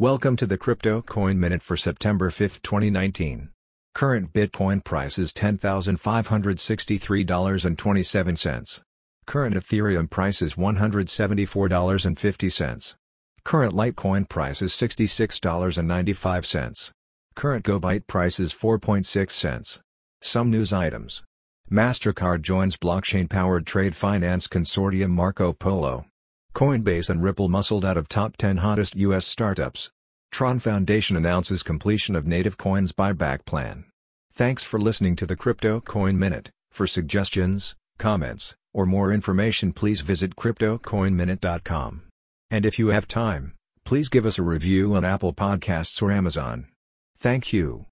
Welcome to the Crypto Coin Minute for September 5, 2019. Current Bitcoin price is $10,563.27. Current Ethereum price is $174.50. Current Litecoin price is $66.95. Current GoByte price is 4.6 cents. Some news items. MasterCard joins blockchain-powered trade finance consortium Marco Polo. Coinbase and Ripple muscled out of top 10 hottest U.S. startups. Tron Foundation announces completion of Native Coin's buyback plan. Thanks for listening to the Crypto Coin Minute. For suggestions, comments, or more information please visit CryptoCoinMinute.com. And if you have time, please give us a review on Apple Podcasts or Amazon. Thank you.